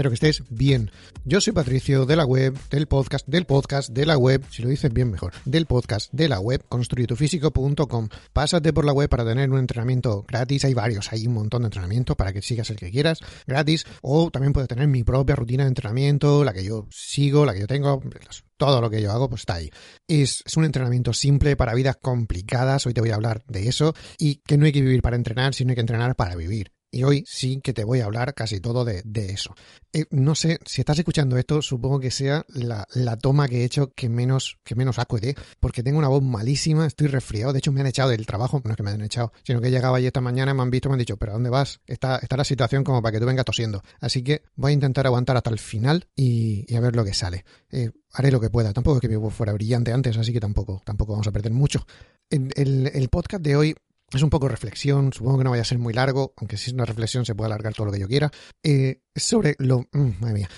Espero que estés bien. Yo soy Patricio de la web, del podcast, del podcast, de la web, si lo dices bien mejor, del podcast, de la web, construyetufísico.com. Pásate por la web para tener un entrenamiento gratis. Hay varios, hay un montón de entrenamientos para que sigas el que quieras, gratis. O también puedes tener mi propia rutina de entrenamiento, la que yo sigo, la que yo tengo, todo lo que yo hago, pues está ahí. Es, es, un entrenamiento simple para vidas complicadas, hoy te voy a hablar de eso, y que no hay que vivir para entrenar, sino hay que entrenar para vivir. Y hoy sí que te voy a hablar casi todo de, de eso. Eh, no sé, si estás escuchando esto, supongo que sea la, la, toma que he hecho que menos, que menos acude, porque tengo una voz malísima, estoy resfriado, de hecho me han echado del trabajo, no es que me han echado, sino que llegaba allí esta mañana, me han visto, me han dicho, pero ¿a dónde vas? Está, está la situación como para que tú vengas tosiendo. Así que voy a intentar aguantar hasta el final y, y a ver lo que sale. Eh, haré lo que pueda, tampoco es que mi voz fuera brillante antes, así que tampoco, tampoco vamos a perder mucho. El, el, el podcast de hoy es un poco reflexión, supongo que no vaya a ser muy largo, aunque si es una reflexión se puede alargar todo lo que yo quiera. Eh, sobre lo, mm,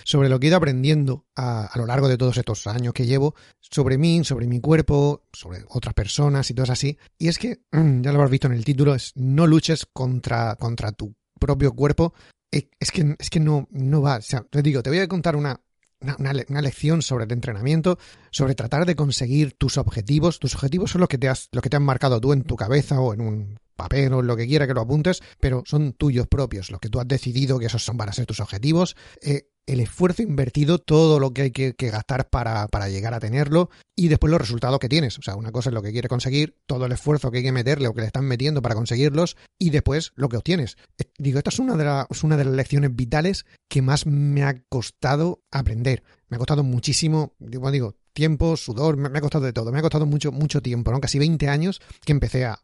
sobre lo que he ido aprendiendo a, a, lo largo de todos estos años que llevo, sobre mí, sobre mi cuerpo, sobre otras personas y todo así. Y es que, mm, ya lo habrás visto en el título, es no luches contra, contra tu propio cuerpo. Eh, es que, es que no, no va. O sea, te digo, te voy a contar una, una, una, lección sobre el entrenamiento, sobre tratar de conseguir tus objetivos. Tus objetivos son los que te has, los que te han marcado tú en tu cabeza o en un papel o lo que quiera que lo apuntes, pero son tuyos propios, los que tú has decidido que esos son para ser tus objetivos. Eh, el esfuerzo invertido, todo lo que hay que, gastar para, para, llegar a tenerlo y después los resultados que tienes. O sea, una cosa es lo que quiere conseguir, todo el esfuerzo que hay que meterle o que le están metiendo para conseguirlos y después lo que obtienes. Eh, digo, esta es una de, una de las lecciones vitales que más me ha costado aprender. Me ha costado muchísimo, digo, tiempo, sudor, me, ha costado de todo. Me ha costado mucho, mucho tiempo, ¿no? Casi 20 años que empecé a,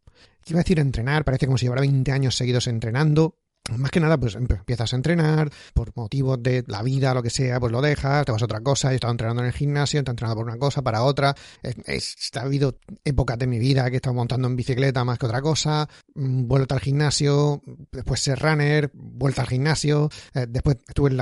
iba a decir entrenar, parece como si llevara 20 años seguidos entrenando, más que nada, pues empiezas a entrenar por motivos de la vida, lo que sea, pues lo dejas, te vas a otra cosa. He estado entrenando en el gimnasio, he estado entrenando por una cosa, para otra. ha habido épocas de mi vida que he estado montando en bicicleta más que otra cosa. Mm, vuelta al gimnasio, después ser runner, vuelta al gimnasio. Eh, después estuve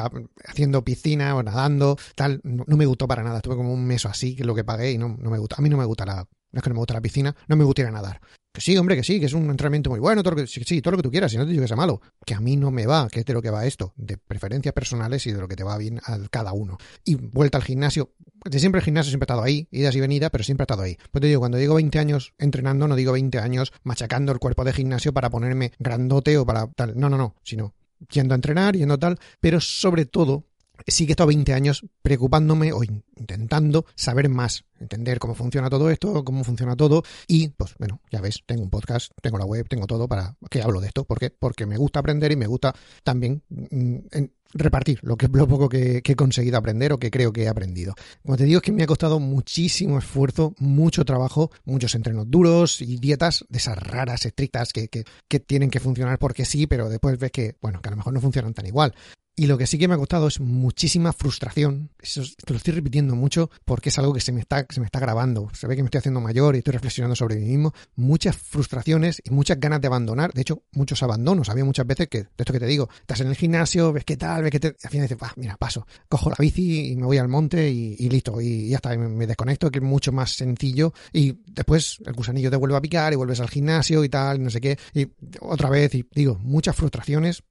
haciendo piscina o nadando, tal. No, me gustó para nada. Estuve como un mes así, que es lo que pagué, y no, me gusta. A mí no me gusta la, no es que no me gusta la piscina, no me gusta ir a nadar. Que sí, hombre, que sí, que es un entrenamiento muy bueno, todo lo que, sí, todo lo que tú quieras, si no te digo que sea malo. Que a mí no me va, que es de lo que va esto, de preferencias personales y de lo que te va bien a cada uno. Y vuelta al gimnasio, de siempre el gimnasio siempre ha estado ahí, idas y venidas, pero siempre ha estado ahí. Pues te digo, cuando digo 20 años entrenando, no digo 20 años machacando el cuerpo de gimnasio para ponerme grandote o para tal. No, no, no, sino yendo a entrenar, yendo tal, pero sobre todo sí que estado 20 años preocupándome o intentando saber más, entender cómo funciona todo esto, cómo funciona todo y pues bueno, ya ves, tengo un podcast, tengo la web, tengo todo para que hablo de esto, ¿por qué? Porque me gusta aprender y me gusta también mm, repartir lo que lo poco que, que, he conseguido aprender o que creo que he aprendido. Como te digo es que me ha costado muchísimo esfuerzo, mucho trabajo, muchos entrenos duros y dietas de esas raras, estrictas que, que, que tienen que funcionar porque sí, pero después ves que, bueno, que a lo mejor no funcionan tan igual. Y lo que sí que me ha costado es muchísima frustración. Eso te lo estoy repitiendo mucho porque es algo que se me está, se me está grabando. Se ve que me estoy haciendo mayor y estoy reflexionando sobre mí mismo. Muchas frustraciones y muchas ganas de abandonar. De hecho, muchos abandonos. Había muchas veces que, de esto que te digo, estás en el gimnasio, ves qué tal, ves qué tal. Al final dices, mira, paso. Cojo la bici y me voy al monte y, listo. Y ya está, me, me, desconecto, que es mucho más sencillo. Y después el gusanillo te vuelve a picar y vuelves al gimnasio y tal, no sé qué. Y otra vez, y digo, muchas frustraciones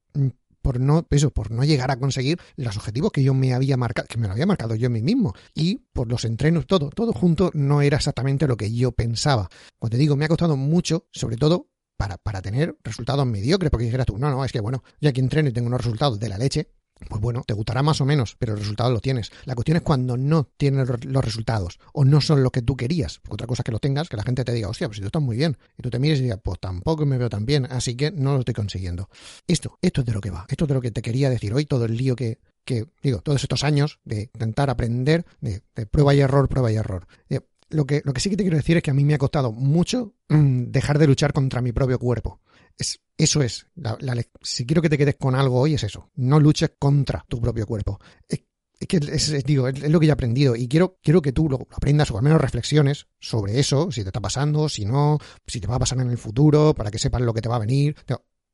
por no, eso, por no llegar a conseguir los objetivos que yo me había marcado, que me lo había marcado yo a mí mismo. Y por los entrenos, todo, todo junto no era exactamente lo que yo pensaba. Cuando te digo, me ha costado mucho, sobre todo para, para tener resultados mediocres, porque dijeras tú, no, no, es que bueno, ya que entreno y tengo unos resultados de la leche, pues bueno, te gustará más o menos, pero el resultado lo tienes. La cuestión es cuando no tienes los resultados o no son lo que tú querías. Porque otra cosa es que lo tengas, que la gente te diga, hostia, pues si tú estás muy bien. Y tú te mires y digas, pues tampoco me veo tan bien, así que no lo estoy consiguiendo. Esto, esto es de lo que va. Esto es de lo que te quería decir hoy, todo el lío que, que digo, todos estos años de intentar aprender, de, de prueba y error, prueba y error. Eh, lo, que, lo que sí que te quiero decir es que a mí me ha costado mucho mmm, dejar de luchar contra mi propio cuerpo. Es, eso es. La, si quiero que te quedes con algo hoy, es eso. No luches contra tu propio cuerpo. Es, que digo, es, lo que yo he aprendido y quiero, quiero que tú lo, aprendas o al menos reflexiones sobre eso, si te está pasando, si no, si te va a pasar en el futuro, para que sepas lo que te va a venir.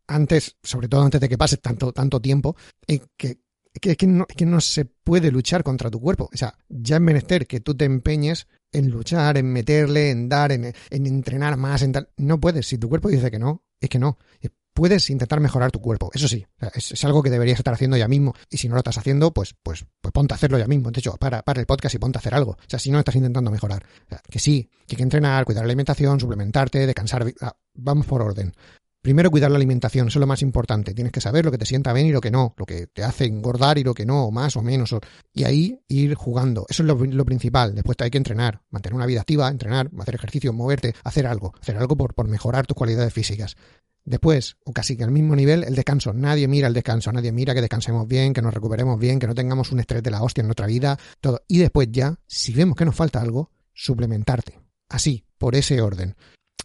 Antes, sobre todo antes de que pase tanto, tanto tiempo, eh, que, que, que, no, que no se puede luchar contra tu cuerpo. O sea, ya es menester que tú te empeñes en luchar, en meterle, en dar, en, en entrenar más, en tal. No puedes. Si tu cuerpo dice que no, es que no. puedes intentar mejorar tu cuerpo. Eso sí, es, algo que deberías estar haciendo ya mismo. Y si no lo estás haciendo, pues, pues, pues ponte a hacerlo ya mismo. De hecho, para, para el podcast y ponte a hacer algo. O sea, si no estás intentando mejorar. que sí, que hay que entrenar, cuidar la alimentación, suplementarte, descansar. Ah, vamos por orden. Primero cuidar la alimentación, eso es lo más importante. Tienes que saber lo que te sienta bien y lo que no, lo que te hace engordar y lo que no, o más o menos. Y ahí ir jugando. Eso es lo, lo principal. Después hay que entrenar, mantener una vida activa, entrenar, hacer ejercicio, moverte, hacer algo. Hacer algo por, mejorar tus cualidades físicas. Después, o casi que al mismo nivel, el descanso. Nadie mira el descanso, nadie mira que descansemos bien, que nos recuperemos bien, que no tengamos un estrés de la hostia en nuestra vida, todo. Y después ya, si vemos que nos falta algo, suplementarte. Así, por ese orden.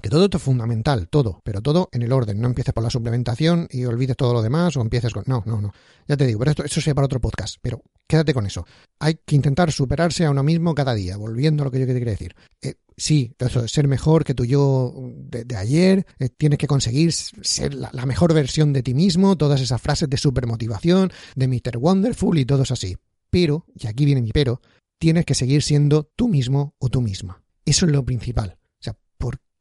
Que todo esto es fundamental, todo, pero todo en el orden. No empieces por la suplementación y olvides todo lo demás o empieces con... No, no, no. Ya te digo, pero esto, eso sería para otro podcast, pero quédate con eso. Hay que intentar superarse a uno mismo cada día, volviendo a lo que yo quería decir. Eh, sí, eso, ser mejor que tu yo de, ayer, eh, tienes que conseguir ser la, mejor versión de ti mismo, todas esas frases de supermotivación, de Mr. Wonderful y todo eso así. Pero, y aquí viene mi pero, tienes que seguir siendo tú mismo o tú misma. Eso es lo principal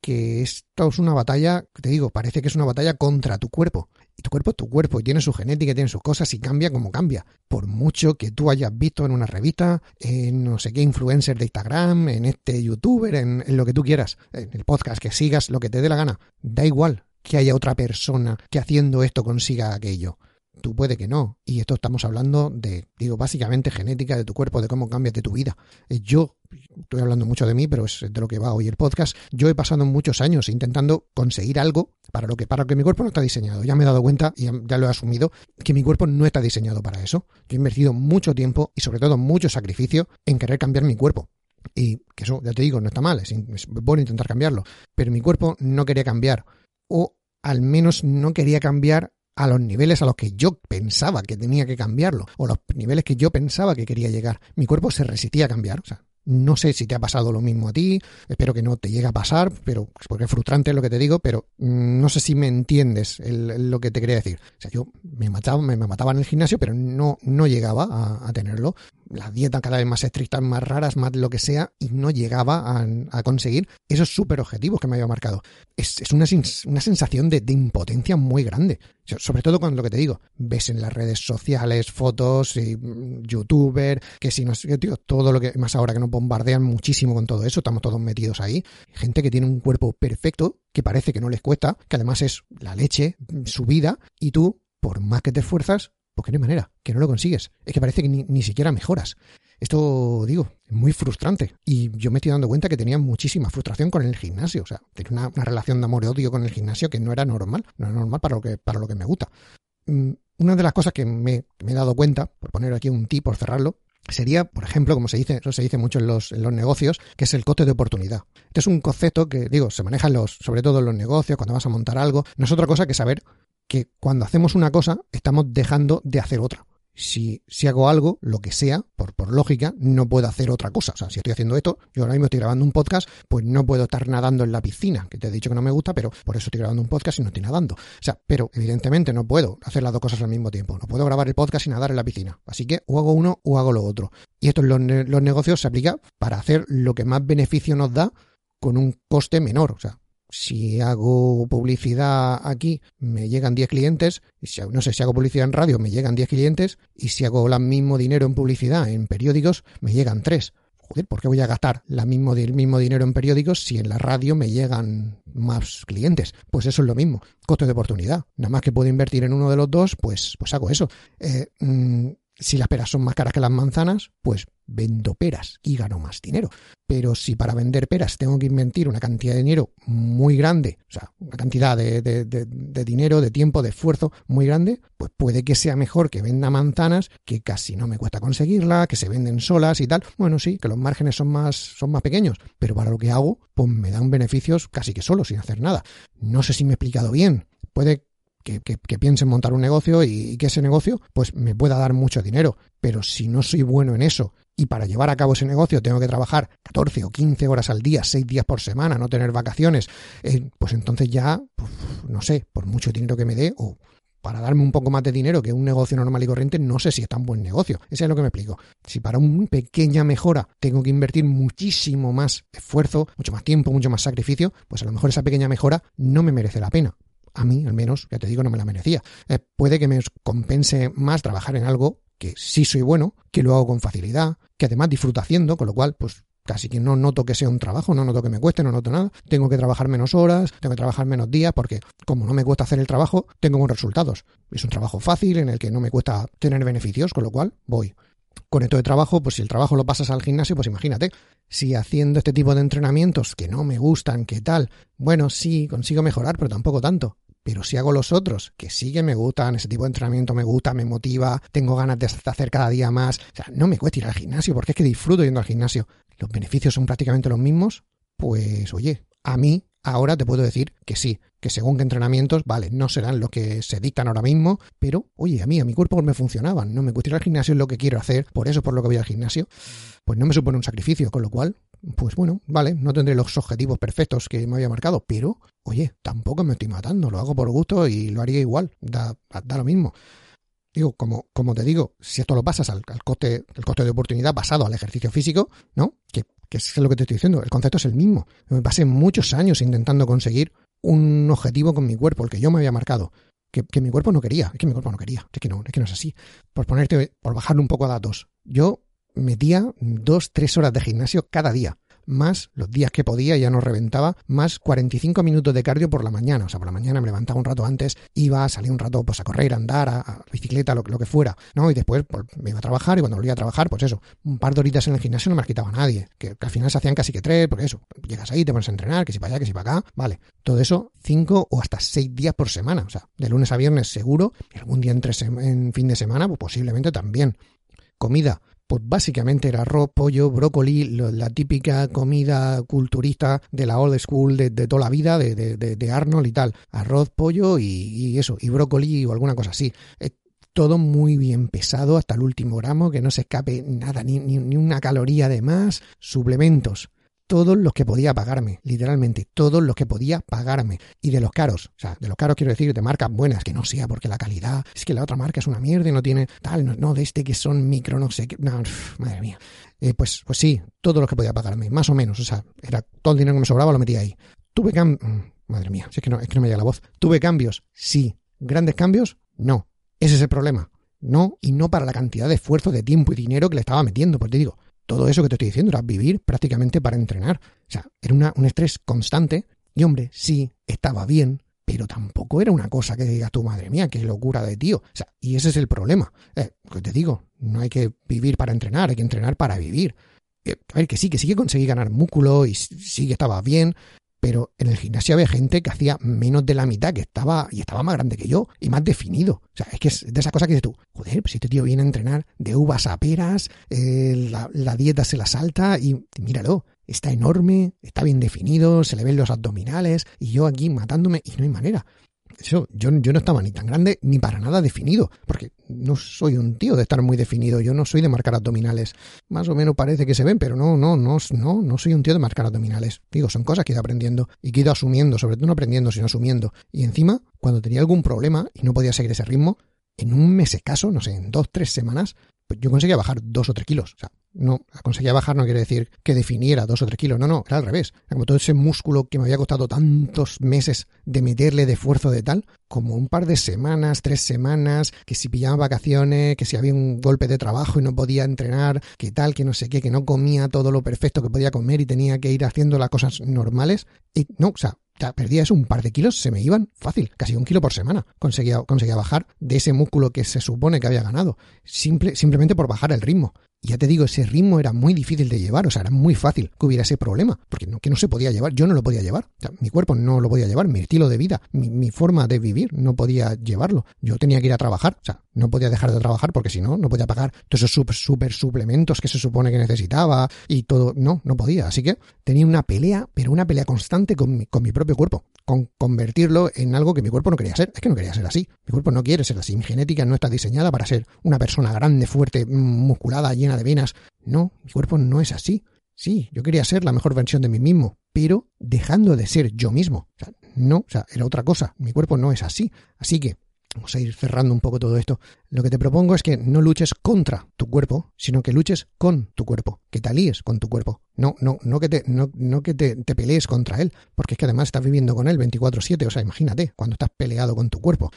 que esto es una batalla, te digo, parece que es una batalla contra tu cuerpo. Y tu cuerpo es tu cuerpo, y tiene su genética, tiene sus cosas, y cambia como cambia. Por mucho que tú hayas visto en una revista, en no sé qué influencer de Instagram, en este youtuber, en, en lo que tú quieras, en el podcast, que sigas lo que te dé la gana. Da igual que haya otra persona que haciendo esto consiga aquello tú puede que no. Y esto estamos hablando de, digo, básicamente genética de tu cuerpo, de cómo cambias de tu vida. Eh, yo, estoy hablando mucho de mí, pero es de lo que va hoy el podcast. Yo he pasado muchos años intentando conseguir algo para lo que, para que mi cuerpo no está diseñado. Ya me he dado cuenta y ya lo he asumido que mi cuerpo no está diseñado para eso. Yo he invertido mucho tiempo y sobre todo mucho sacrificio en querer cambiar mi cuerpo. Y que eso, ya te digo, no está mal, es bueno intentar cambiarlo. Pero mi cuerpo no quería cambiar. O al menos no quería cambiar a los niveles a los que yo pensaba que tenía que cambiarlo, o los niveles que yo pensaba que quería llegar. Mi cuerpo se resistía a cambiar. O sea, no sé si te ha pasado lo mismo a ti, espero que no te llegue a pasar, pero porque es frustrante lo que te digo, pero mm, no sé si me entiendes lo que te quería decir. O sea, yo me mataba, me, mataba en el gimnasio, pero no, no llegaba a, tenerlo la dieta cada vez más estrictas, más raras, más lo que sea, y no llegaba a, conseguir esos super objetivos que me había marcado. Es, una, una, sensación de, impotencia muy grande. Sobre todo cuando lo que te digo, ves en las redes sociales fotos, y, mm, youtuber, que si no tío, todo lo que, más ahora que nos bombardean muchísimo con todo eso, estamos todos metidos ahí. Gente que tiene un cuerpo perfecto, que parece que no les cuesta, que además es la leche, su vida, y tú, por más que te esfuerzas, porque no hay manera, que no lo consigues. Es que parece que ni, siquiera mejoras. Esto, digo, es muy frustrante. Y yo me estoy dando cuenta que tenía muchísima frustración con el gimnasio. O sea, tenía una, relación de amor y odio con el gimnasio que no era normal. No era normal para lo que, para lo que me gusta. Mm, una de las cosas que me, he dado cuenta, por poner aquí un tip, por cerrarlo, sería, por ejemplo, como se dice, eso se dice mucho en los, en los negocios, que es el coste de oportunidad. Este es un concepto que, digo, se maneja en los, sobre todo en los negocios, cuando vas a montar algo. No es otra cosa que saber que cuando hacemos una cosa estamos dejando de hacer otra. Si, si hago algo, lo que sea, por, por lógica, no puedo hacer otra cosa. O sea, si estoy haciendo esto, yo ahora mismo estoy grabando un podcast, pues no puedo estar nadando en la piscina, que te he dicho que no me gusta, pero por eso estoy grabando un podcast y no estoy nadando. O sea, pero evidentemente no puedo hacer las dos cosas al mismo tiempo. No puedo grabar el podcast y nadar en la piscina. Así que o hago uno o hago lo otro. Y esto en los, los negocios se aplica para hacer lo que más beneficio nos da con un coste menor. O sea, si hago publicidad aquí, me llegan 10 clientes, y si, no sé, si hago publicidad en radio, me llegan 10 clientes, y si hago el mismo dinero en publicidad en periódicos, me llegan 3. Joder, ¿por qué voy a gastar la mismo, el mismo dinero en periódicos si en la radio me llegan más clientes? Pues eso es lo mismo, coste de oportunidad. Nada más que puedo invertir en uno de los dos, pues, pues hago eso. Eh, mm, si las peras son más caras que las manzanas, pues vendo peras y gano más dinero. Pero si para vender peras tengo que invertir una cantidad de dinero muy grande, o sea, una cantidad de, dinero, de tiempo, de esfuerzo muy grande, pues puede que sea mejor que venda manzanas, que casi no me cuesta conseguirla, que se venden solas y tal. Bueno, sí, que los márgenes son más, son más pequeños, pero para lo que hago, pues me dan beneficios casi que solo, sin hacer nada. No sé si me he explicado bien. Puede que, que, piense en montar un negocio y, que ese negocio pues me pueda dar mucho dinero. Pero si no soy bueno en eso y para llevar a cabo ese negocio tengo que trabajar 14 o 15 horas al día, 6 días por semana, no tener vacaciones, eh, pues entonces ya, no sé, por mucho dinero que me dé o para darme un poco más de dinero que un negocio normal y corriente, no sé si es tan buen negocio. Eso es lo que me explico. Si para una pequeña mejora tengo que invertir muchísimo más esfuerzo, mucho más tiempo, mucho más sacrificio, pues a lo mejor esa pequeña mejora no me merece la pena a mí al menos, ya te digo, no me la merecía. Eh, puede que me compense más trabajar en algo que sí soy bueno, que lo hago con facilidad, que además disfruto haciendo, con lo cual, pues casi que no noto que sea un trabajo, no noto que me cueste, no noto nada. Tengo que trabajar menos horas, tengo que trabajar menos días, porque como no me cuesta hacer el trabajo, tengo buenos resultados. Es un trabajo fácil en el que no me cuesta tener beneficios, con lo cual voy. Con esto de trabajo, pues si el trabajo lo pasas al gimnasio, pues imagínate, si haciendo este tipo de entrenamientos que no me gustan, que tal, bueno, sí, consigo mejorar, pero tampoco tanto. Pero si hago los otros, que sí que me gustan, ese tipo de entrenamiento me gusta, me motiva, tengo ganas de hacer cada día más, o sea, no me cuesta ir al gimnasio, porque es que disfruto yendo al gimnasio. Los beneficios son prácticamente los mismos, pues oye, a mí ahora te puedo decir que sí, que según qué entrenamientos, vale, no serán los que se dictan ahora mismo, pero oye, a mí, a mi cuerpo me funcionaban, no me cuesta ir al gimnasio, es lo que quiero hacer, por eso por lo que voy al gimnasio, pues no me supone un sacrificio, con lo cual, pues bueno, vale, no tendré los objetivos perfectos que me había marcado, pero oye, tampoco me estoy matando, lo hago por gusto y lo haría igual, da, da lo mismo. Digo, como, como te digo, si esto lo pasas al, coste, el coste de oportunidad basado al ejercicio físico, ¿no? Que, que es lo que te estoy diciendo, el concepto es el mismo. Me pasé muchos años intentando conseguir un objetivo con mi cuerpo, el que yo me había marcado. Que, que, mi cuerpo no quería, es que mi cuerpo no quería, es que no, es que no es así. Por ponerte, por bajarle un poco a datos, yo metía dos, tres horas de gimnasio cada día más los días que podía, ya no reventaba, más 45 minutos de cardio por la mañana. O sea, por la mañana me levantaba un rato antes, iba, salía un rato pues a correr, a andar, a, bicicleta, lo, que fuera, ¿no? Y después pues, me iba a trabajar y cuando volvía a trabajar, pues eso, un par de horitas en el gimnasio no me las quitaba nadie, que, al final se hacían casi que tres, porque eso, llegas ahí, te pones a entrenar, que si para allá, que si para acá, vale. Todo eso cinco o hasta seis días por semana, o sea, de lunes a viernes seguro, y algún día entre en fin de semana, pues posiblemente también. Comida, pues básicamente era arroz, pollo, brócoli, la típica comida culturista de la old school de, toda la vida, de, de, Arnold y tal. Arroz, pollo y, eso, y brócoli o alguna cosa así. todo muy bien pesado hasta el último gramo, que no se escape nada, ni, ni una caloría de más. Suplementos, todos los que podía pagarme, literalmente, todos los que podía pagarme. Y de los caros, o sea, de los caros quiero decir de marcas buenas, que no sea porque la calidad, es que la otra marca es una mierda y no tiene tal, no, de este que son micro, no sé qué, no, madre mía. Eh, pues, pues sí, todos los que podía pagarme, más o menos, o sea, era todo el dinero que me sobraba lo metía ahí. Tuve cambios, mm, madre mía, es que, no, es que no me llega la voz. Tuve cambios, sí. ¿Grandes cambios? No. Ese es el problema. No, y no para la cantidad de esfuerzo, de tiempo y dinero que le estaba metiendo, te digo, todo eso que te estoy diciendo era vivir prácticamente para entrenar. O sea, era un estrés constante. Y hombre, sí, estaba bien, pero tampoco era una cosa que digas tu madre mía, qué locura de tío. O sea, y ese es el problema. Eh, que te digo, no hay que vivir para entrenar, hay que entrenar para vivir. Eh, a ver, que sí, que sí que conseguí ganar músculo y sí que estaba bien, pero en el gimnasio había gente que hacía menos de la mitad, que estaba y estaba más grande que yo y más definido. O sea, es que es de esas cosas que dices tú, joder, pues este tío viene a entrenar de uvas a peras, eh, la, la, dieta se la salta y míralo, está enorme, está bien definido, se le ven los abdominales y yo aquí matándome y no hay manera. Yo, yo no estaba ni tan grande ni para nada definido, porque no soy un tío de estar muy definido, yo no soy de marcar abdominales. Más o menos parece que se ven, pero no, no, no, no, no soy un tío de marcar abdominales. Digo, son cosas que he ido aprendiendo y que he ido asumiendo, sobre todo no aprendiendo, sino asumiendo. Y encima, cuando tenía algún problema y no podía seguir ese ritmo, en un mes escaso, no sé, en dos, tres semanas, yo conseguía bajar dos o tres kilos. O sea, no, conseguía bajar no quiere decir que definiera dos o tres kilos, no, no, era al revés. Como todo ese músculo que me había costado tantos meses de meterle de esfuerzo de tal, como un par de semanas, tres semanas, que si pillaba vacaciones, que si había un golpe de trabajo y no podía entrenar, que tal, que no sé qué, que no comía todo lo perfecto que podía comer y tenía que ir haciendo las cosas normales. Y no, o sea, perdía eso, un par de kilos se me iban fácil, casi un kilo por semana. Conseguía, conseguía bajar de ese músculo que se supone que había ganado, simple, simplemente por bajar el ritmo ya te digo, ese ritmo era muy difícil de llevar, o sea, era muy fácil que hubiera ese problema, porque no, que no se podía llevar, yo no lo podía llevar, mi cuerpo no lo podía llevar, mi estilo de vida, mi, forma de vivir no podía llevarlo, yo tenía que ir a trabajar, o sea, no podía dejar de trabajar porque si no, no podía pagar todos esos super, suplementos que se supone que necesitaba y todo, no, no podía, así que tenía una pelea, pero una pelea constante con mi, con mi propio cuerpo, con convertirlo en algo que mi cuerpo no quería ser, es que no quería ser así, mi cuerpo no quiere ser así, mi genética no está diseñada para ser una persona grande, fuerte, musculada, llena de venas. No, mi cuerpo no es así. Sí, yo quería ser la mejor versión de mí mismo, pero dejando de ser yo mismo. O sea, no, o sea, era otra cosa. Mi cuerpo no es así. Así que vamos a ir cerrando un poco todo esto. Lo que te propongo es que no luches contra tu cuerpo, sino que luches con tu cuerpo, que te alíes con tu cuerpo. No, no, no que te, no, no que te, te pelees contra él, porque es que además estás viviendo con él 24-7. O sea, imagínate cuando estás peleado con tu cuerpo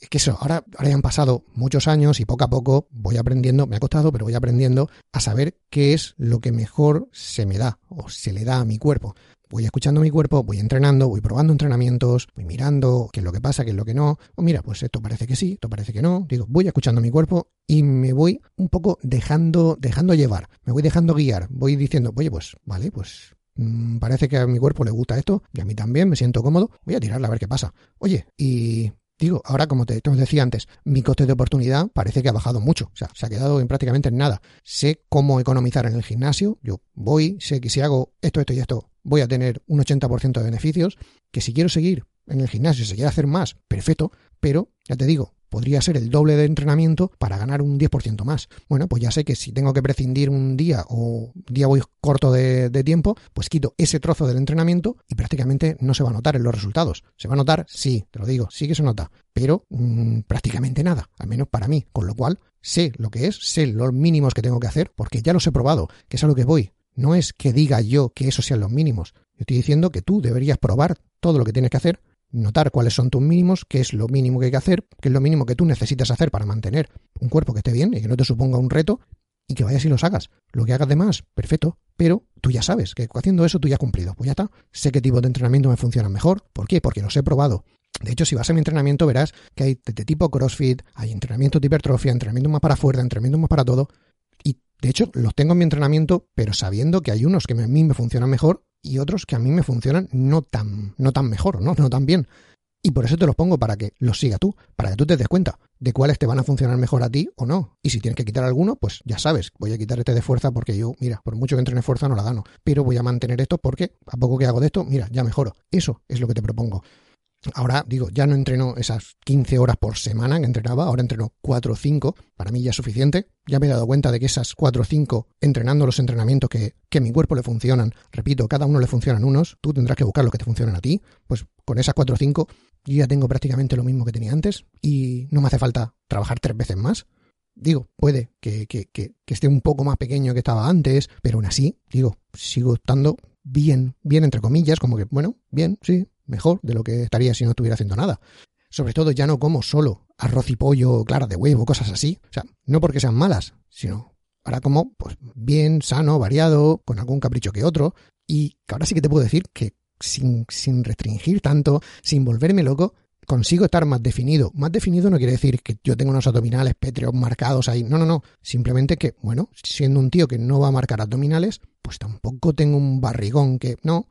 es que eso, ahora, ahora ya han pasado muchos años y poco a poco voy aprendiendo, me ha costado, pero voy aprendiendo a saber qué es lo que mejor se me da o se le da a mi cuerpo. Voy escuchando mi cuerpo, voy entrenando, voy probando entrenamientos, voy mirando qué es lo que pasa, qué es lo que no. O mira, pues esto parece que sí, esto parece que no. Digo, voy escuchando mi cuerpo y me voy un poco dejando, dejando llevar, me voy dejando guiar. Voy diciendo, oye, pues vale, pues mm, parece que a mi cuerpo le gusta esto y a mí también, me siento cómodo, voy a tirarla a ver qué pasa. Oye, y Digo, ahora como te, te, decía antes, mi coste de oportunidad parece que ha bajado mucho, o sea, se ha quedado en prácticamente en nada. Sé cómo economizar en el gimnasio, yo voy, sé que si hago esto, esto y esto, voy a tener un 80% de beneficios, que si quiero seguir en el gimnasio, si quiero hacer más, perfecto, pero ya te digo, podría ser el doble de entrenamiento para ganar un 10% más. Bueno, pues ya sé que si tengo que prescindir un día o un día voy corto de, tiempo, pues quito ese trozo del entrenamiento y prácticamente no se va a notar en los resultados. ¿Se va a notar? Sí, te lo digo, sí que se nota, pero mmm, prácticamente nada, al menos para mí. Con lo cual, sé lo que es, sé los mínimos que tengo que hacer, porque ya los he probado, que es a lo que voy. No es que diga yo que esos sean los mínimos. Yo estoy diciendo que tú deberías probar todo lo que tienes que hacer notar cuáles son tus mínimos, qué es lo mínimo que hay que hacer, qué es lo mínimo que tú necesitas hacer para mantener un cuerpo que esté bien y que no te suponga un reto y que vayas y los hagas. Lo que hagas de más, perfecto, pero tú ya sabes que haciendo eso tú ya has cumplido. Pues ya está, sé qué tipo de entrenamiento me funciona mejor. ¿Por qué? Porque los he probado. De hecho, si vas a mi entrenamiento verás que hay de tipo CrossFit, hay entrenamiento de hipertrofia, entrenamiento más para fuerza, entrenamiento más para todo. Y de hecho, los tengo en mi entrenamiento, pero sabiendo que hay unos que a mí me funcionan mejor y otros que a mí me funcionan no tan, no tan mejor, ¿no? no tan bien. Y por eso te los pongo para que los siga tú, para que tú te des cuenta de cuáles te van a funcionar mejor a ti o no. Y si tienes que quitar alguno, pues ya sabes, voy a quitar este de fuerza porque yo, mira, por mucho que entrene fuerza no la gano. Pero voy a mantener esto porque a poco que hago de esto, mira, ya mejoro. Eso es lo que te propongo. Ahora digo, ya no entreno esas 15 horas por semana que entrenaba, ahora entreno 4 o 5, para mí ya es suficiente. Ya me he dado cuenta de que esas 4 o 5 entrenando los entrenamientos que, que a mi cuerpo le funcionan, repito, cada uno le funcionan unos, tú tendrás que buscar los que te funcionan a ti, pues con esas 4 o 5 yo ya tengo prácticamente lo mismo que tenía antes y no me hace falta trabajar tres veces más. Digo, puede que, que, que, que esté un poco más pequeño que estaba antes, pero aún así, digo, sigo estando bien, bien entre comillas, como que, bueno, bien, sí, mejor de lo que estaría si no estuviera haciendo nada. Sobre todo ya no como solo arroz y pollo, clara de huevo, cosas así. O sea, no porque sean malas, sino ahora como pues bien, sano, variado, con algún capricho que otro. Y ahora sí que te puedo decir que sin, sin restringir tanto, sin volverme loco, consigo estar más definido. Más definido no quiere decir que yo tenga unos abdominales pétreos marcados ahí. No, no, no. Simplemente que, bueno, siendo un tío que no va a marcar abdominales, pues tampoco tengo un barrigón que no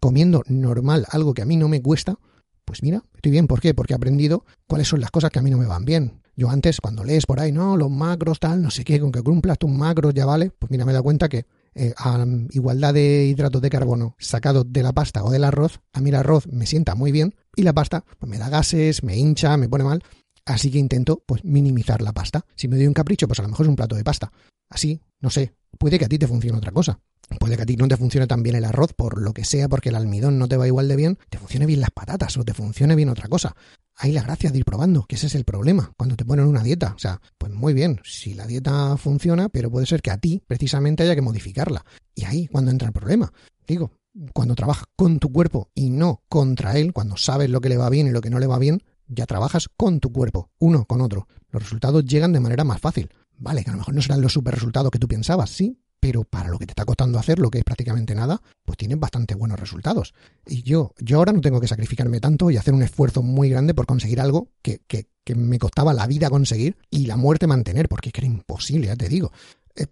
comiendo normal algo que a mí no me cuesta, pues mira, estoy bien. ¿Por qué? Porque he aprendido cuáles son las cosas que a mí no me van bien. Yo antes, cuando lees por ahí, no, los macros, tal, no sé qué, con que cumplas tus macros ya vale, pues mira, me da cuenta que eh, a igualdad de hidratos de carbono sacados de la pasta o del arroz, a mí el arroz me sienta muy bien y la pasta pues me da gases, me hincha, me pone mal. Así que intento pues minimizar la pasta. Si me doy un capricho, pues a lo mejor es un plato de pasta. Así, no sé, puede que a ti te funcione otra cosa. Puede que a ti no te funcione tan bien el arroz por lo que sea, porque el almidón no te va igual de bien, te funcione bien las patatas o te funcione bien otra cosa. Hay la gracia de ir probando, que ese es el problema cuando te ponen una dieta. O sea, pues muy bien, si la dieta funciona, pero puede ser que a ti precisamente haya que modificarla. Y ahí cuando entra el problema. Digo, cuando trabajas con tu cuerpo y no contra él, cuando sabes lo que le va bien y lo que no le va bien, ya trabajas con tu cuerpo, uno con otro. Los resultados llegan de manera más fácil. Vale, que a lo mejor no serán los super resultados que tú pensabas, sí, pero para lo que te está costando hacer, lo que es prácticamente nada, pues tienes bastante buenos resultados. Y yo, yo ahora no tengo que sacrificarme tanto y hacer un esfuerzo muy grande por conseguir algo que, que, que me costaba la vida conseguir y la muerte mantener, porque es que era imposible, ya te digo. Eh,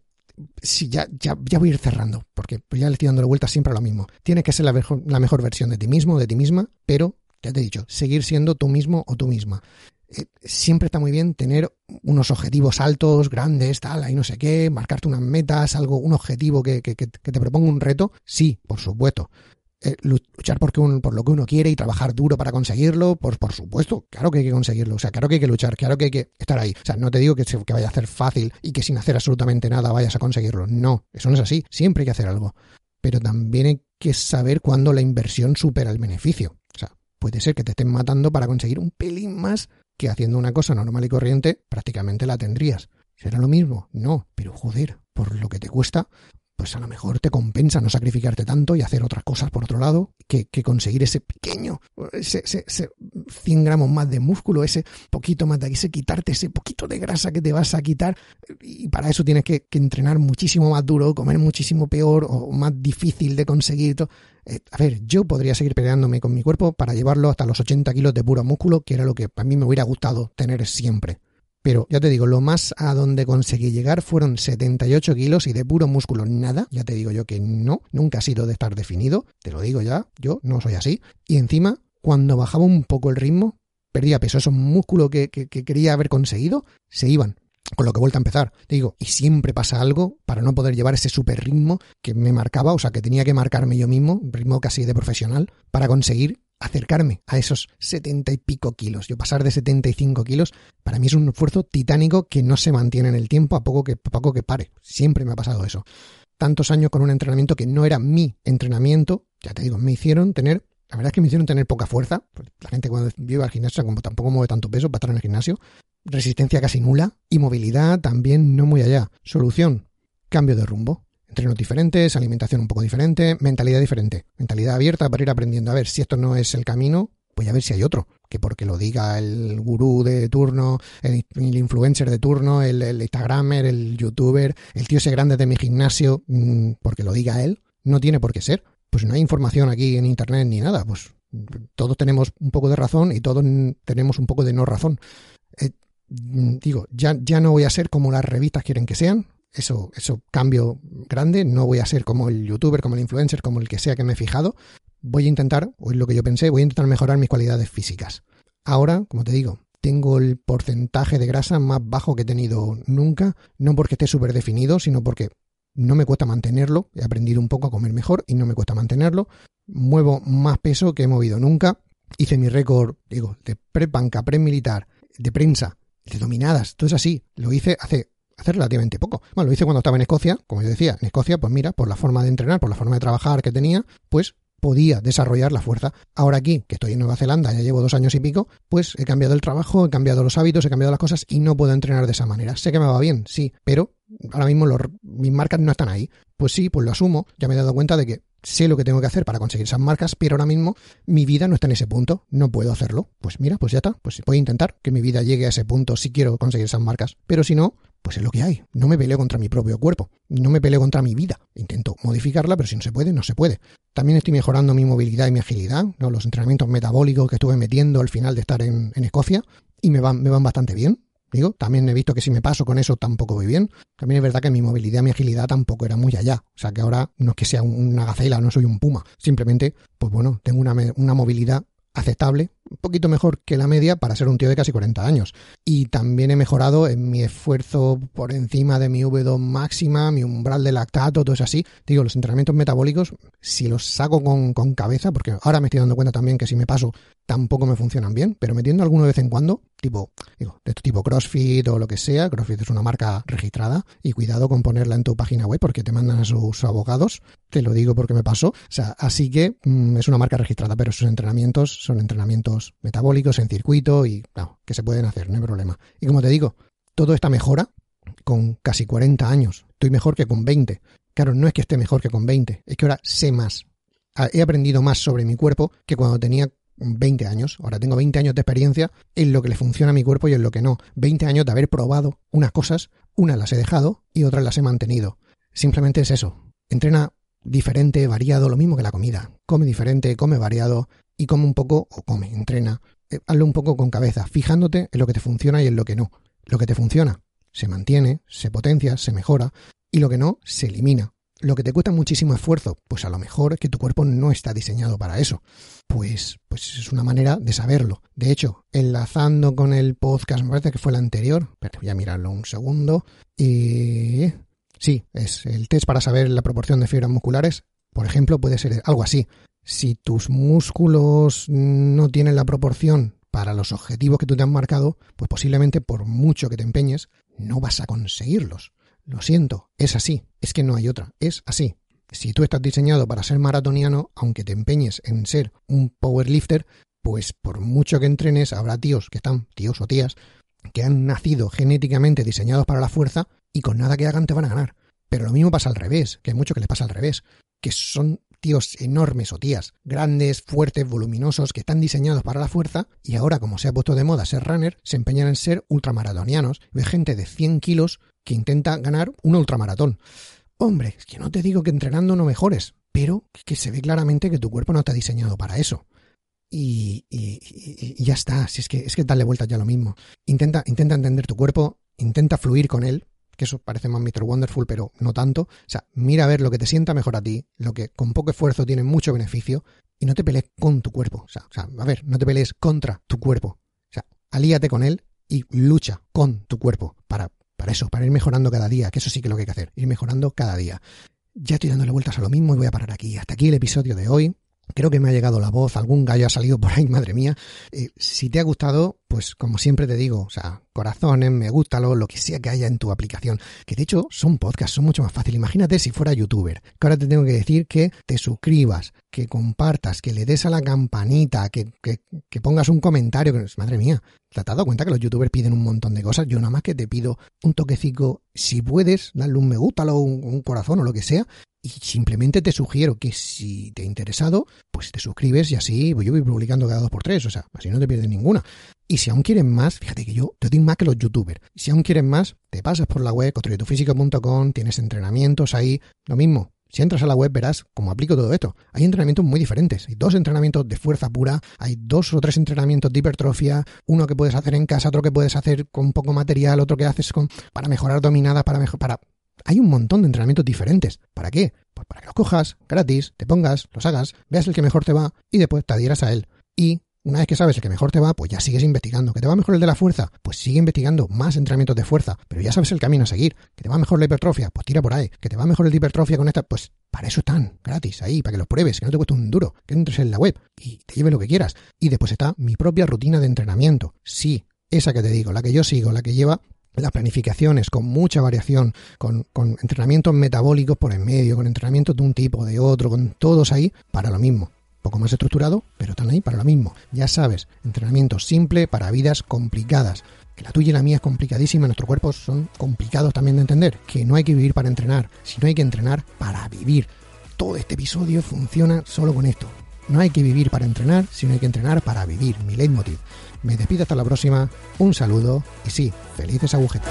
sí, ya, ya, ya voy a ir cerrando, porque ya le estoy dando la vuelta siempre a lo mismo. Tienes que ser la mejor, la mejor versión de ti mismo, de ti misma, pero ya te he dicho, seguir siendo tú mismo o tú misma. Eh, siempre está muy bien tener unos objetivos altos, grandes, tal, ahí no sé qué, marcarte unas metas, algo, un objetivo que, que, que te proponga un reto, sí, por supuesto. Eh, luchar por, un, por lo que uno quiere y trabajar duro para conseguirlo, por, por supuesto, claro que hay que conseguirlo, o sea, claro que hay que luchar, claro que hay que estar ahí. O sea, no te digo que, que vaya a ser fácil y que sin hacer absolutamente nada vayas a conseguirlo, no, eso no es así, siempre hay que hacer algo. Pero también hay que saber cuándo la inversión supera el beneficio. O sea, puede ser que te estén matando para conseguir un pelín más que haciendo una cosa normal y corriente prácticamente la tendrías. ¿Será lo mismo? No, pero joder, por lo que te cuesta, pues a lo mejor te compensa no sacrificarte tanto y hacer otras cosas por otro lado que, conseguir ese pequeño, ese, ese, 100 gramos más de músculo, ese poquito más de aquí, ese quitarte ese poquito de grasa que te vas a quitar y para eso tienes que, entrenar muchísimo más duro, comer muchísimo peor o más difícil de conseguir. Eh, a ver, yo podría seguir peleándome con mi cuerpo para llevarlo hasta los 80 kilos de puro músculo, que era lo que a mí me hubiera gustado tener siempre. Pero ya te digo, lo más a donde conseguí llegar fueron 78 kilos y de puro músculo nada. Ya te digo yo que no, nunca ha sido de estar definido. Te lo digo ya, yo no soy así. Y encima, cuando bajaba un poco el ritmo, perdía peso. Esos músculos que, que, quería haber conseguido se iban. Con lo que vuelta a empezar. Te digo, y siempre pasa algo para no poder llevar ese super ritmo que me marcaba, o sea, que tenía que marcarme yo mismo, ritmo casi de profesional, para conseguir acercarme a esos setenta y pico kilos. Yo pasar de 75 kilos, para mí es un esfuerzo titánico que no se mantiene en el tiempo a poco que, a poco que pare. Siempre me ha pasado eso. Tantos años con un entrenamiento que no era mi entrenamiento, ya te digo, me hicieron tener, la verdad es que me hicieron tener poca fuerza. La gente cuando vive al gimnasio, como tampoco mueve tanto peso para estar en el gimnasio, resistencia casi nula y movilidad también no muy allá. Solución, cambio de rumbo entrenos diferentes, alimentación un poco diferente, mentalidad diferente, mentalidad abierta para ir aprendiendo. A ver, si esto no es el camino, pues a ver si hay otro. Que porque lo diga el gurú de turno, el, influencer de turno, el, Instagramer, el youtuber, el tío ese grande de mi gimnasio, mm, porque lo diga él, no tiene por qué ser. Pues no hay información aquí en internet ni nada. Pues todos tenemos un poco de razón y todos tenemos un poco de no razón. Eh, digo, ya, ya no voy a ser como las revistas quieren que sean, eso, eso cambio grande, no voy a ser como el youtuber, como el influencer, como el que sea que me he fijado, voy a intentar, o es lo que yo pensé, voy a intentar mejorar mis cualidades físicas. Ahora, como te digo, tengo el porcentaje de grasa más bajo que he tenido nunca, no porque esté súper definido, sino porque no me cuesta mantenerlo, he aprendido un poco a comer mejor y no me cuesta mantenerlo, muevo más peso que he movido nunca, hice mi récord, digo, de pre-banca, pre-militar, de prensa, de dominadas, todo es así, lo hice hace hace relativamente poco. Bueno, lo hice cuando estaba en Escocia, como yo decía, en Escocia, pues mira, por la forma de entrenar, por la forma de trabajar que tenía, pues podía desarrollar la fuerza. Ahora aquí, que estoy en Nueva Zelanda, ya llevo dos años y pico, pues he cambiado el trabajo, he cambiado los hábitos, he cambiado las cosas y no puedo entrenar de esa manera. Sé que me va bien, sí, pero ahora mismo mis marcas no están ahí. Pues sí, pues lo asumo, ya me he dado cuenta de que sé lo que tengo que hacer para conseguir esas marcas, pero ahora mismo mi vida no está en ese punto, no puedo hacerlo. Pues mira, pues ya está, pues voy a intentar que mi vida llegue a ese punto si quiero conseguir esas marcas, pero si no, pues es lo que hay. No me peleo contra mi propio cuerpo, no me peleo contra mi vida. Intento modificarla, pero si no se puede, no se puede. También estoy mejorando mi movilidad y mi agilidad, los entrenamientos metabólicos que estuve metiendo al final de estar en, Escocia, y me van, me van bastante bien. Digo, también he visto que si me paso con eso tampoco voy bien. También es verdad que mi movilidad, mi agilidad tampoco era muy allá. O sea que ahora no es que sea una gacela, no soy un puma. Simplemente, pues bueno, tengo una, una movilidad aceptable, un poquito mejor que la media para ser un tío de casi 40 años. Y también he mejorado en mi esfuerzo por encima de mi V2 máxima, mi umbral de lactato, todo eso así. Digo, los entrenamientos metabólicos, si los saco con, con cabeza, porque ahora me estoy dando cuenta también que si me paso tampoco me funcionan bien, pero metiendo alguno de vez en cuando, tipo, digo, de tipo CrossFit o lo que sea, CrossFit es una marca registrada y cuidado con ponerla en tu página web porque te mandan a sus abogados, te lo digo porque me pasó, o sea, así que mm, es una marca registrada, pero sus entrenamientos son entrenamientos metabólicos en circuito y, que se pueden hacer, no hay problema. Y como te digo, todo esta mejora con casi 40 años, estoy mejor que con 20. Claro, no es que esté mejor que con 20, es que ahora sé más. He aprendido más sobre mi cuerpo que cuando tenía 20 años. Ahora tengo 20 años de experiencia en lo que le funciona a mi cuerpo y en lo que no. 20 años de haber probado unas cosas, unas las he dejado y otras las he mantenido. Simplemente es eso. Entrena diferente, variado, lo mismo que la comida. Come diferente, come variado y come un poco o come, entrena. Eh, hazlo un poco con cabeza, fijándote en lo que te funciona y en lo que no. Lo que te funciona se mantiene, se potencia, se mejora y lo que no se elimina lo que te cuesta muchísimo esfuerzo, pues a lo mejor que tu cuerpo no está diseñado para eso. Pues, pues es una manera de saberlo. De hecho, enlazando con el podcast, me parece que fue el anterior, pero voy a mirarlo un segundo. Y sí, es el test para saber la proporción de fibras musculares. Por ejemplo, puede ser algo así. Si tus músculos no tienen la proporción para los objetivos que tú te has marcado, pues posiblemente por mucho que te empeñes, no vas a conseguirlos. Lo siento, es así, es que no hay otra, es así. Si tú estás diseñado para ser maratoniano, aunque te empeñes en ser un powerlifter, pues por mucho que entrenes, habrá tíos que están, tíos o tías, que han nacido genéticamente diseñados para la fuerza y con nada que hagan te van a ganar. Pero lo mismo pasa al revés, que hay mucho que le pasa al revés, que son tíos enormes o tías grandes, fuertes, voluminosos, que están diseñados para la fuerza y ahora como se ha puesto de moda ser runner, se empeñan en ser ultramaratonianos. Ve gente de 100 kilos que intenta ganar un ultramaratón. Hombre, es que no te digo que entrenando no mejores, pero que se ve claramente que tu cuerpo no está diseñado para eso. Y, y, ya está, si es que es que darle vueltas ya lo mismo. Intenta, intenta entender tu cuerpo, intenta fluir con él, que eso parece más Mr. Wonderful, pero no tanto. O sea, mira a ver lo que te sienta mejor a ti, lo que con poco esfuerzo tiene mucho beneficio, y no te pelees con tu cuerpo. O sea, o sea, a ver, no te pelees contra tu cuerpo. O sea, alíate con él y lucha con tu cuerpo para, para eso, para ir mejorando cada día, que eso sí que es lo que hay que hacer, ir mejorando cada día. Ya estoy dándole vueltas a lo mismo y voy a parar aquí. Hasta aquí el episodio de hoy. Creo que me ha llegado la voz, algún gallo ha salido por ahí, madre mía. Si te ha gustado, pues como siempre te digo, o sea, corazones, me gusta lo que sea que haya en tu aplicación. Que de hecho son podcasts, son mucho más fáciles. Imagínate si fuera youtuber. Que ahora te tengo que decir que te suscribas, que compartas, que le des a la campanita, que, que, pongas un comentario. Madre mía, ¿te has dado cuenta que los youtubers piden un montón de cosas? Yo nada más que te pido un toquecito. Si puedes, darle un me gusta, un, un corazón o lo que sea. Y simplemente te sugiero que si te ha interesado, pues te suscribes y así yo voy publicando cada dos por tres. O sea, así no te pierdes ninguna. Y si aún quieren más, fíjate que yo te doy más que los youtubers. Si aún quieren más, te pasas por la web construyetufísico.com, tienes entrenamientos ahí, lo mismo. Si entras a la web verás cómo aplico todo esto. Hay entrenamientos muy diferentes. Hay dos entrenamientos de fuerza pura, hay dos o tres entrenamientos de hipertrofia, uno que puedes hacer en casa, otro que puedes hacer con poco material, otro que haces con para mejorar dominadas, para mejor, para hay un montón de entrenamientos diferentes. ¿Para qué? Pues para que los cojas gratis, te pongas, los hagas, veas el que mejor te va y después te adhieras a él. Y una vez que sabes el que mejor te va, pues ya sigues investigando. ¿Que te va mejor el de la fuerza? Pues sigue investigando más entrenamientos de fuerza, pero ya sabes el camino a seguir. ¿Que te va mejor la hipertrofia? Pues tira por ahí. ¿Que te va mejor el de hipertrofia con esta? Pues para eso están, gratis, ahí, para que los pruebes, que no te cueste un duro, que entres en la web y te lleve lo que quieras. Y después está mi propia rutina de entrenamiento. Sí, esa que te digo, la que yo sigo, la que lleva las planificaciones con mucha variación, con, entrenamientos metabólicos por en medio, con entrenamientos de un tipo, de otro, con todos ahí, para lo mismo poco más estructurado, pero están ahí para lo mismo. Ya sabes, entrenamiento simple para vidas complicadas. Que la tuya y la mía es complicadísima, nuestros cuerpos son complicados también de entender. Que no hay que vivir para entrenar, sino hay que entrenar para vivir. Todo este episodio funciona solo con esto. No hay que vivir para entrenar, sino hay que entrenar para vivir. Mi leitmotiv. Me despido hasta la próxima. Un saludo y sí, felices agujetas.